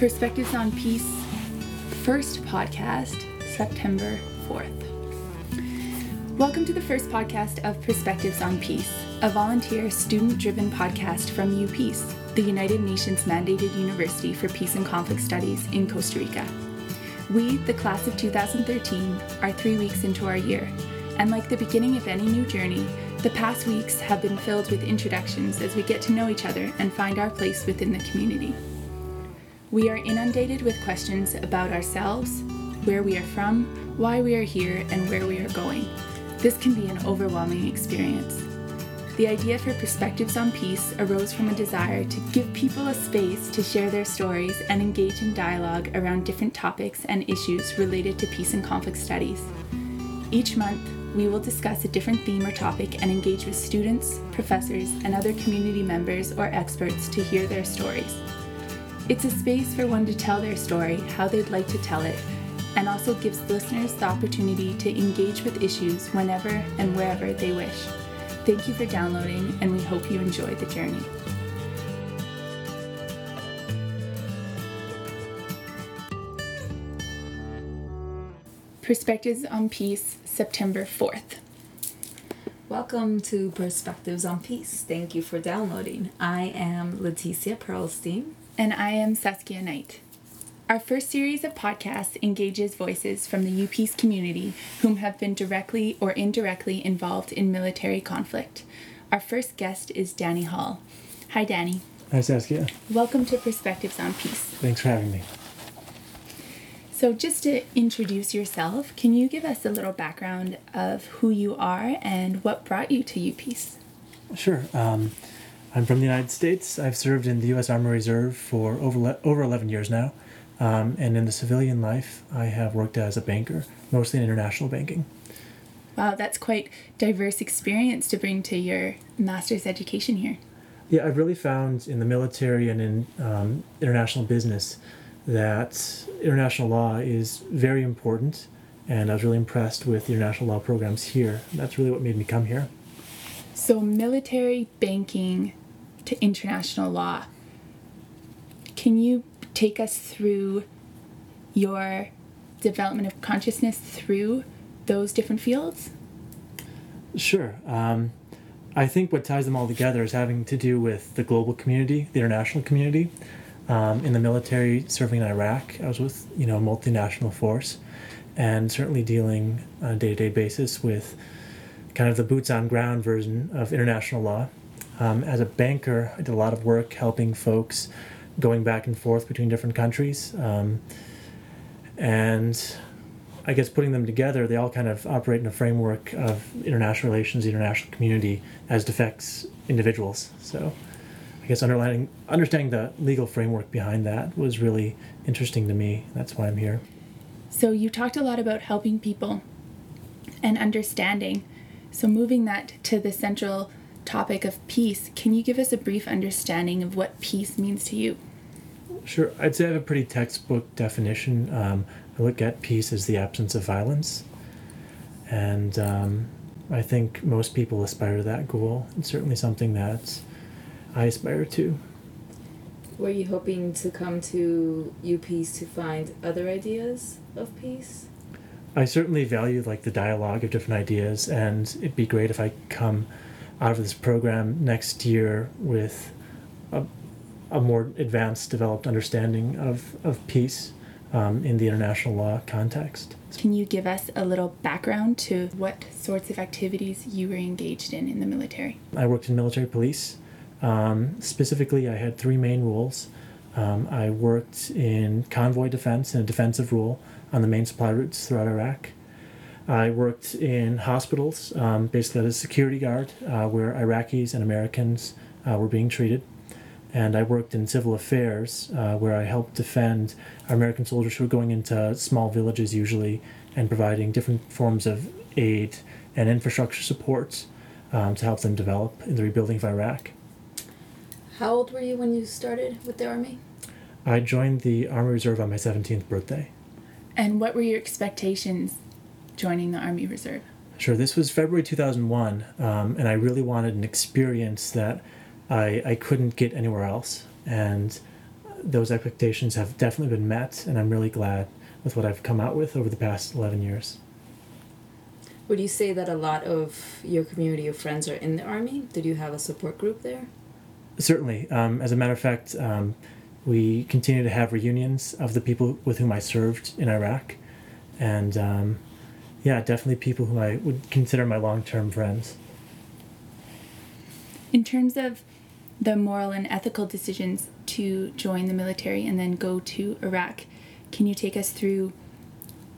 Perspectives on Peace first podcast, September 4th. Welcome to the first podcast of Perspectives on Peace, a volunteer student driven podcast from UPeace, the United Nations mandated university for peace and conflict studies in Costa Rica. We, the class of 2013, are three weeks into our year, and like the beginning of any new journey, the past weeks have been filled with introductions as we get to know each other and find our place within the community. We are inundated with questions about ourselves, where we are from, why we are here, and where we are going. This can be an overwhelming experience. The idea for Perspectives on Peace arose from a desire to give people a space to share their stories and engage in dialogue around different topics and issues related to peace and conflict studies. Each month, we will discuss a different theme or topic and engage with students, professors, and other community members or experts to hear their stories. It's a space for one to tell their story, how they'd like to tell it, and also gives listeners the opportunity to engage with issues whenever and wherever they wish. Thank you for downloading, and we hope you enjoy the journey. Perspectives on Peace, September 4th. Welcome to Perspectives on Peace. Thank you for downloading. I am Leticia Perlstein. And I am Saskia Knight. Our first series of podcasts engages voices from the UPeace community whom have been directly or indirectly involved in military conflict. Our first guest is Danny Hall. Hi, Danny. Hi, Saskia. Welcome to Perspectives on Peace. Thanks for having me. So, just to introduce yourself, can you give us a little background of who you are and what brought you to UPeace? Sure. Um, I'm from the United States. I've served in the U.S. Army Reserve for over, over 11 years now. Um, and in the civilian life, I have worked as a banker, mostly in international banking. Wow, that's quite diverse experience to bring to your master's education here. Yeah, I've really found in the military and in um, international business that international law is very important, and I was really impressed with the international law programs here. That's really what made me come here. So, military banking to international law. Can you take us through your development of consciousness through those different fields? Sure. Um, I think what ties them all together is having to do with the global community, the international community. Um, in the military, serving in Iraq, I was with you know a multinational force, and certainly dealing on a day-to-day basis with kind of the boots on ground version of international law. Um, as a banker, I did a lot of work helping folks going back and forth between different countries. Um, and I guess putting them together, they all kind of operate in a framework of international relations, the international community, as it affects individuals. So I guess understanding, understanding the legal framework behind that was really interesting to me. That's why I'm here. So you talked a lot about helping people and understanding. So moving that to the central topic of peace, can you give us a brief understanding of what peace means to you? Sure. I'd say I have a pretty textbook definition. Um, I look at peace as the absence of violence. And um, I think most people aspire to that goal. It's certainly something that I aspire to. Were you hoping to come to UPeace to find other ideas of peace? I certainly value like the dialogue of different ideas, and it'd be great if I come out of this program next year with a, a more advanced, developed understanding of, of peace um, in the international law context. Can you give us a little background to what sorts of activities you were engaged in in the military? I worked in military police. Um, specifically, I had three main roles. Um, I worked in convoy defense in a defensive role on the main supply routes throughout Iraq. I worked in hospitals, um, basically as a security guard, uh, where Iraqis and Americans uh, were being treated. And I worked in civil affairs, uh, where I helped defend American soldiers who were going into small villages usually and providing different forms of aid and infrastructure support um, to help them develop in the rebuilding of Iraq. How old were you when you started with the Army? I joined the Army Reserve on my 17th birthday. And what were your expectations joining the Army Reserve? Sure, this was February 2001, um, and I really wanted an experience that I, I couldn't get anywhere else. And those expectations have definitely been met, and I'm really glad with what I've come out with over the past 11 years. Would you say that a lot of your community of friends are in the army? Did you have a support group there? Certainly. Um, as a matter of fact, um, we continue to have reunions of the people with whom I served in Iraq. And um, yeah, definitely people who I would consider my long term friends. In terms of the moral and ethical decisions to join the military and then go to Iraq, can you take us through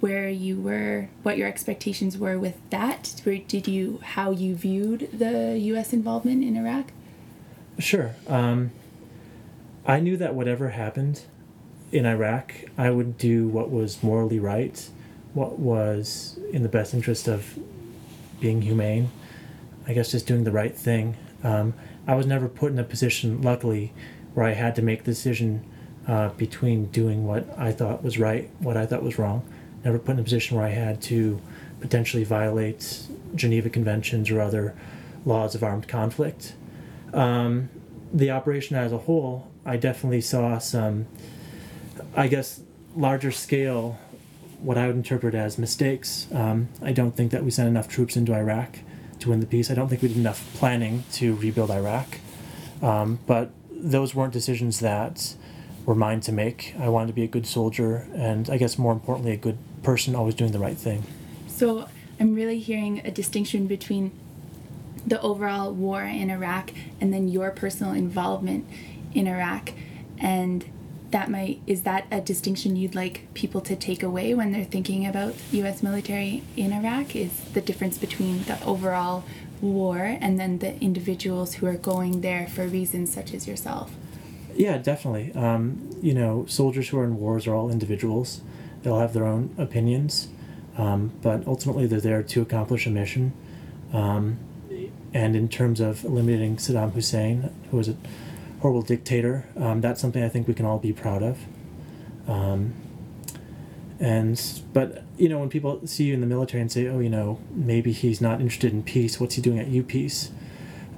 where you were, what your expectations were with that? Where did you, how you viewed the U.S. involvement in Iraq? Sure. Um, I knew that whatever happened in Iraq, I would do what was morally right, what was in the best interest of being humane. I guess just doing the right thing. Um, I was never put in a position, luckily, where I had to make the decision uh, between doing what I thought was right, what I thought was wrong never put in a position where I had to potentially violate Geneva Conventions or other laws of armed conflict. Um, the operation as a whole, I definitely saw some, I guess, larger scale, what I would interpret as mistakes. Um, I don't think that we sent enough troops into Iraq to win the peace. I don't think we did enough planning to rebuild Iraq. Um, but those weren't decisions that were mine to make. I wanted to be a good soldier and I guess more importantly, a good person always doing the right thing. So I'm really hearing a distinction between the overall war in Iraq and then your personal involvement in Iraq and that might is that a distinction you'd like people to take away when they're thinking about US military in Iraq is the difference between the overall war and then the individuals who are going there for reasons such as yourself? Yeah definitely. Um, you know soldiers who are in wars are all individuals. They'll have their own opinions, um, but ultimately they're there to accomplish a mission. Um, and in terms of eliminating Saddam Hussein, who was a horrible dictator, um, that's something I think we can all be proud of. Um, and but you know when people see you in the military and say, oh, you know, maybe he's not interested in peace. What's he doing at UPeace?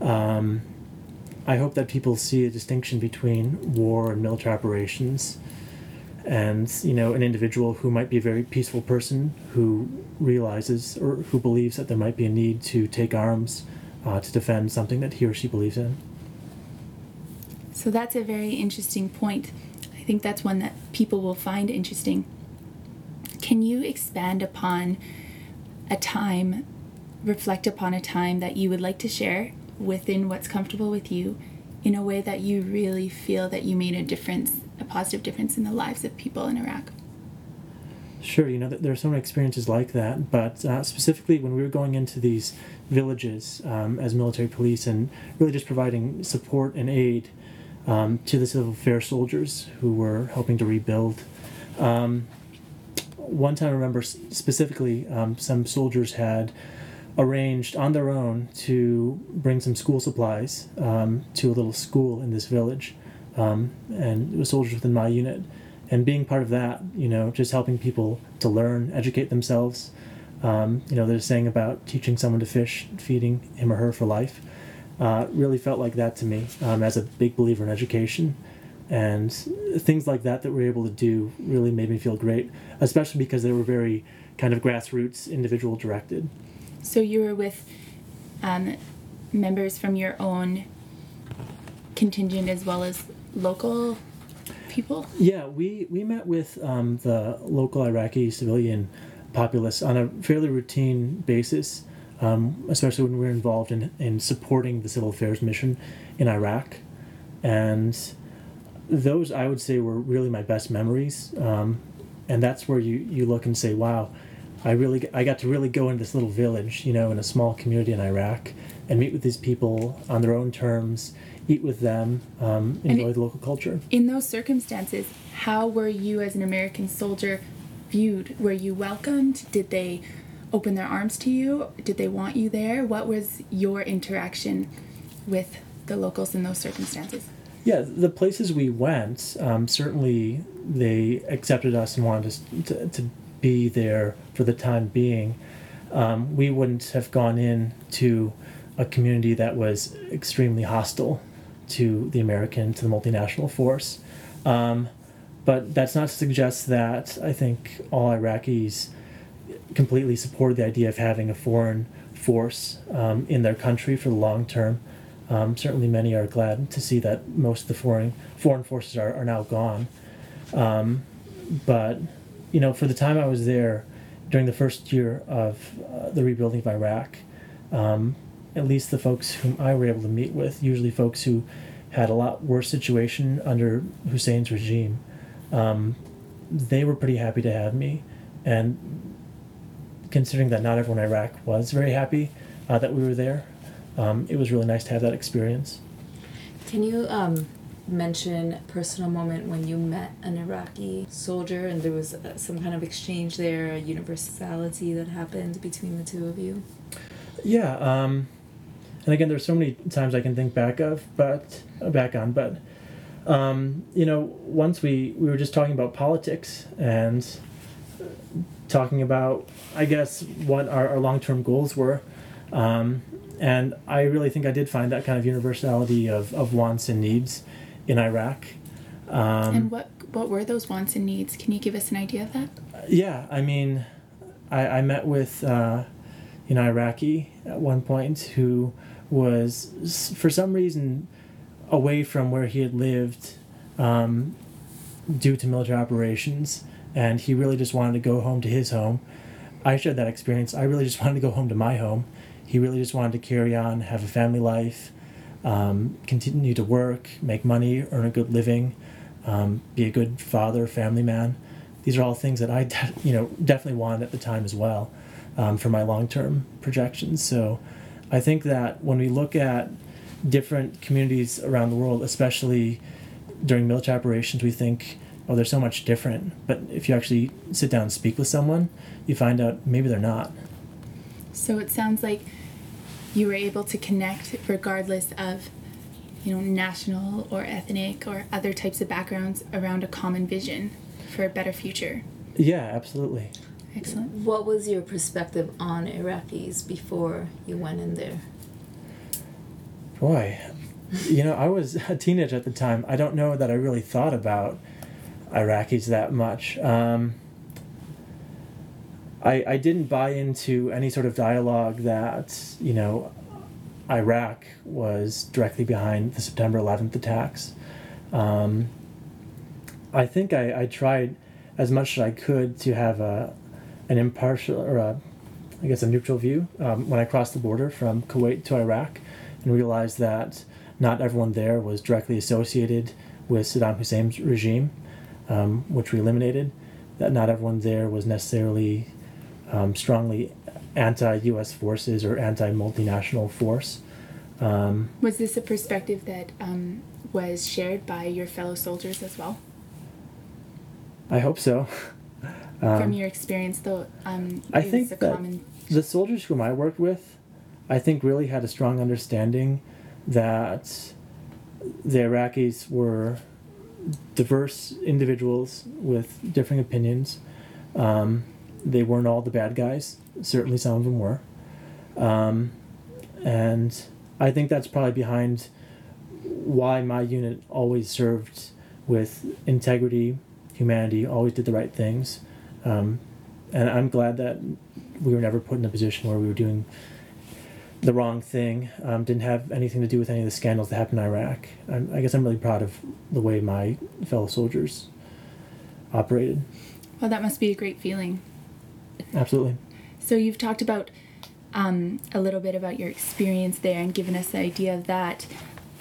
Um, I hope that people see a distinction between war and military operations and you know an individual who might be a very peaceful person who realizes or who believes that there might be a need to take arms uh, to defend something that he or she believes in so that's a very interesting point i think that's one that people will find interesting can you expand upon a time reflect upon a time that you would like to share within what's comfortable with you in a way that you really feel that you made a difference a positive difference in the lives of people in Iraq. Sure, you know, there are so many experiences like that, but uh, specifically when we were going into these villages um, as military police and really just providing support and aid um, to the civil affairs soldiers who were helping to rebuild. Um, one time I remember specifically um, some soldiers had arranged on their own to bring some school supplies um, to a little school in this village um, and it was soldiers within my unit. And being part of that, you know, just helping people to learn, educate themselves. Um, you know, they're saying about teaching someone to fish, feeding him or her for life. Uh, really felt like that to me um, as a big believer in education. And things like that that we are able to do really made me feel great, especially because they were very kind of grassroots, individual directed. So you were with um, members from your own contingent as well as local people? Yeah, we, we met with um, the local Iraqi civilian populace on a fairly routine basis, um, especially when we were involved in, in supporting the civil affairs mission in Iraq. And those, I would say, were really my best memories. Um, and that's where you, you look and say, wow, I really I got to really go into this little village, you know, in a small community in Iraq, and meet with these people on their own terms eat with them, um, enjoy the local culture. In those circumstances, how were you as an American soldier viewed? Were you welcomed? Did they open their arms to you? Did they want you there? What was your interaction with the locals in those circumstances? Yeah, the places we went, um, certainly they accepted us and wanted us to, to be there for the time being. Um, we wouldn't have gone in to a community that was extremely hostile to the American, to the multinational force. Um, but that's not to suggest that I think all Iraqis completely support the idea of having a foreign force um, in their country for the long term. Um, certainly, many are glad to see that most of the foreign foreign forces are, are now gone. Um, but you know, for the time I was there, during the first year of uh, the rebuilding of Iraq, um, at least the folks whom I were able to meet with, usually folks who had a lot worse situation under Hussein's regime, um, they were pretty happy to have me, and considering that not everyone in Iraq was very happy uh, that we were there, um, it was really nice to have that experience. Can you um, mention a personal moment when you met an Iraqi soldier and there was uh, some kind of exchange there, a universality that happened between the two of you? Yeah, um, and again, there's so many times I can think back of, but uh, back on, but um, you know, once we we were just talking about politics and talking about, I guess, what our, our long term goals were. Um, and I really think I did find that kind of universality of, of wants and needs in Iraq. Um, and what what were those wants and needs? Can you give us an idea of that? Yeah, I mean, I, I met with uh, an Iraqi at one point who was, for some reason, away from where he had lived um, due to military operations, and he really just wanted to go home to his home. I shared that experience. I really just wanted to go home to my home. He really just wanted to carry on, have a family life, um, continue to work, make money, earn a good living, um, be a good father, family man. These are all things that I, de- you know, definitely wanted at the time as well, um, for my long-term projections. So, I think that when we look at different communities around the world, especially during military operations, we think, oh, they're so much different. But if you actually sit down and speak with someone, you find out maybe they're not. So it sounds like you were able to connect regardless of you know national or ethnic or other types of backgrounds around a common vision for a better future. Yeah absolutely. Excellent. What was your perspective on iraqis before you went in there? Boy you know i was a teenager at the time. I don't know that i really thought about iraqis that much um, I, I didn't buy into any sort of dialogue that, you know, Iraq was directly behind the September 11th attacks. Um, I think I, I tried as much as I could to have a, an impartial, or a, I guess a neutral view um, when I crossed the border from Kuwait to Iraq and realized that not everyone there was directly associated with Saddam Hussein's regime, um, which we eliminated. That not everyone there was necessarily um, strongly anti-U.S. forces or anti-multinational force. Um, was this a perspective that um, was shared by your fellow soldiers as well? I hope so. From um, your experience, though, um, I think that common... the soldiers whom I worked with, I think really had a strong understanding that the Iraqis were diverse individuals with differing opinions. Um, they weren't all the bad guys. Certainly, some of them were. Um, and I think that's probably behind why my unit always served with integrity, humanity, always did the right things. Um, and I'm glad that we were never put in a position where we were doing the wrong thing. Um, didn't have anything to do with any of the scandals that happened in Iraq. I'm, I guess I'm really proud of the way my fellow soldiers operated. Well, that must be a great feeling. Absolutely. So you've talked about um, a little bit about your experience there and given us the idea of that.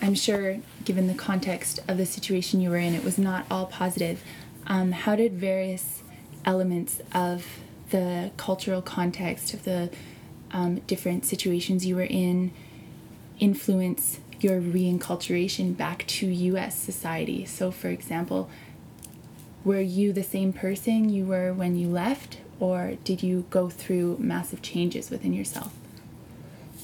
I'm sure, given the context of the situation you were in, it was not all positive. Um, how did various elements of the cultural context of the um, different situations you were in influence your reinculturation back to US society? So, for example, were you the same person you were when you left, or did you go through massive changes within yourself?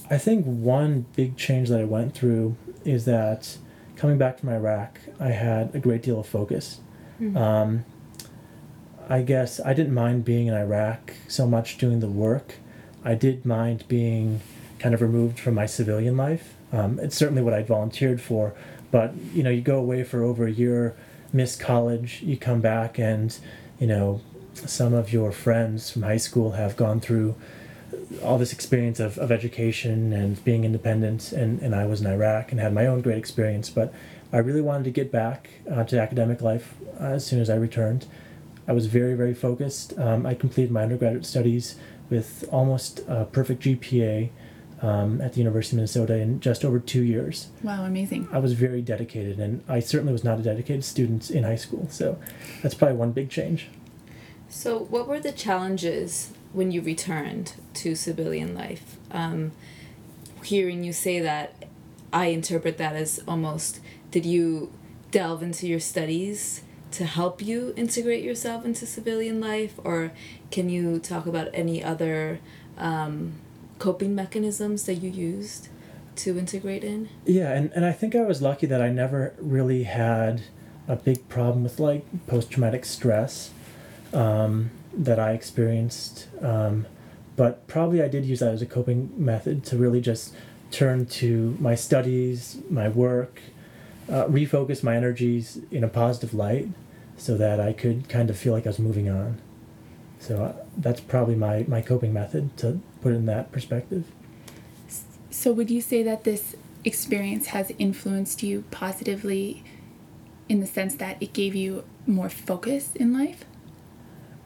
I think one big change that I went through is that coming back from Iraq, I had a great deal of focus. Mm-hmm. Um, I guess I didn't mind being in Iraq so much doing the work. I did mind being kind of removed from my civilian life. Um, it's certainly what I volunteered for, but you know, you go away for over a year miss college, you come back and, you know, some of your friends from high school have gone through all this experience of, of education and being independent and, and I was in Iraq and had my own great experience but I really wanted to get back uh, to academic life uh, as soon as I returned. I was very very focused. Um, I completed my undergraduate studies with almost a perfect GPA um, at the University of Minnesota in just over two years. Wow, amazing. I was very dedicated and I certainly was not a dedicated student in high school so that's probably one big change. So, what were the challenges when you returned to civilian life? Um, hearing you say that, I interpret that as almost did you delve into your studies to help you integrate yourself into civilian life, or can you talk about any other um, coping mechanisms that you used to integrate in? Yeah, and, and I think I was lucky that I never really had a big problem with like post traumatic stress um, that I experienced. Um, but probably I did use that as a coping method to really just turn to my studies, my work, uh, refocus my energies in a positive light so that I could kind of feel like I was moving on. So uh, that's probably my, my coping method to put it in that perspective. So, would you say that this experience has influenced you positively in the sense that it gave you more focus in life?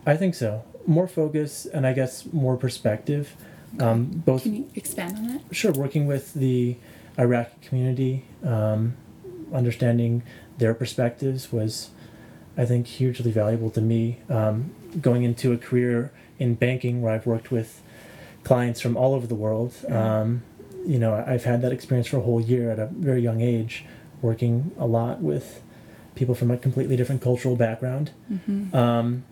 I think so. More focus and I guess more perspective. Um, both Can you expand on that? sure working with the Iraqi community, um, understanding their perspectives was, I think, hugely valuable to me. Um, going into a career in banking where I've worked with clients from all over the world, um, you know, I've had that experience for a whole year at a very young age, working a lot with people from a completely different cultural background. Mm-hmm. Um,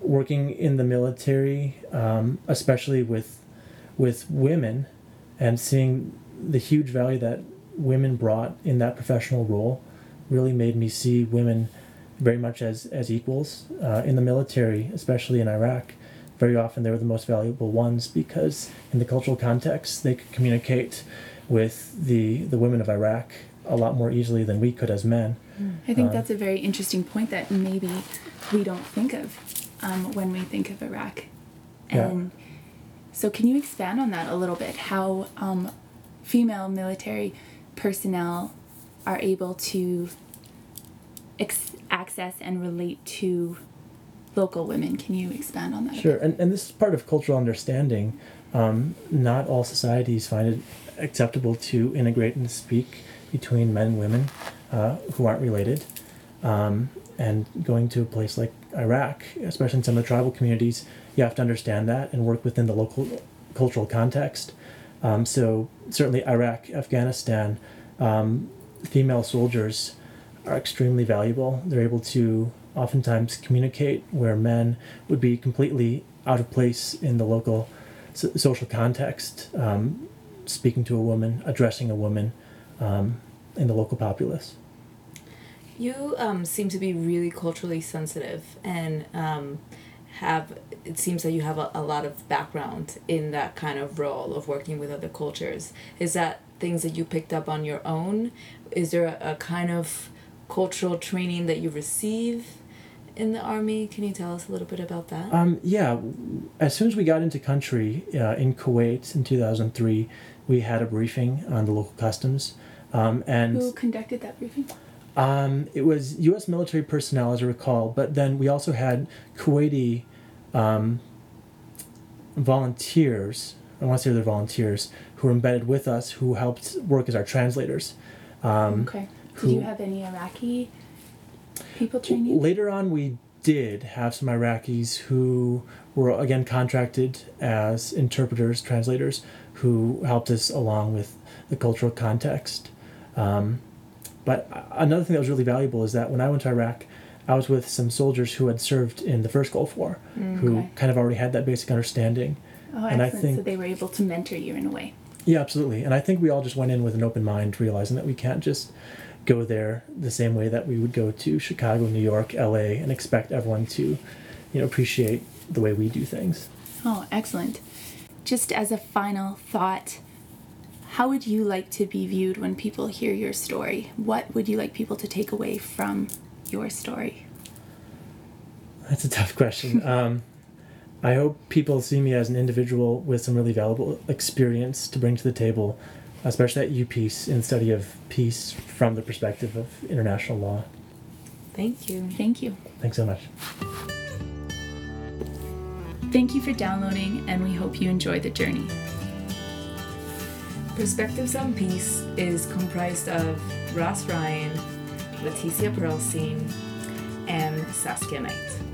working in the military, um, especially with with women, and seeing the huge value that women brought in that professional role, really made me see women very much as as equals uh, in the military, especially in Iraq. Very often, they were the most valuable ones because, in the cultural context, they could communicate with the the women of Iraq a lot more easily than we could as men. I think Um, that's a very interesting point that maybe we don't think of um, when we think of Iraq. Yeah. So, can you expand on that a little bit? How um, female military personnel are able to ex- access and relate to local women? Can you expand on that? Sure, and, and this is part of cultural understanding. Um, not all societies find it acceptable to integrate and speak between men and women uh, who aren't related. Um, and going to a place like Iraq, especially in some of the tribal communities, you have to understand that and work within the local cultural context. Um, so, certainly, Iraq, Afghanistan, um, female soldiers are extremely valuable. They're able to oftentimes communicate where men would be completely out of place in the local so- social context, um, speaking to a woman, addressing a woman um, in the local populace. You um, seem to be really culturally sensitive and um, have, it seems that you have a, a lot of background in that kind of role of working with other cultures. Is that things that you picked up on your own? Is there a, a kind of cultural training that you receive in the army? Can you tell us a little bit about that? Um, yeah, as soon as we got into country uh, in Kuwait in 2003, we had a briefing on the local customs. Um, and Who conducted that briefing? Um, it was U.S. military personnel, as I recall, but then we also had Kuwaiti um, volunteers. I want to say they're volunteers who were embedded with us, who helped work as our translators. Um, okay. Did who- you have any Iraqi people training? Later on, we did have some Iraqis who were again contracted as interpreters, translators, who helped us along with the cultural context. Um, but another thing that was really valuable is that when I went to Iraq, I was with some soldiers who had served in the first Gulf War, mm, who Okay. kind of already had that basic understanding. Oh, and I excellent. so they were able to mentor you in a way. Yeah, absolutely. And I think we all just went in with an open mind, realizing that we can't just go there the same way that we would go to Chicago, New York, LA, and expect everyone to, you know, appreciate the way we do things. Oh, excellent. Just as a final thought, how would you like to be viewed when people hear your story? What would you like people to take away from your story? That's a tough question. um, I hope people see me as an individual with some really valuable experience to bring to the table, especially at UPeace in study of peace from the perspective of international law. Thank you. Thank you. Thanks so much. Thank you for downloading, and we hope you enjoy the journey. Perspectives on Peace is comprised of Ross Ryan, Leticia Perlstein, and Saskia Knight.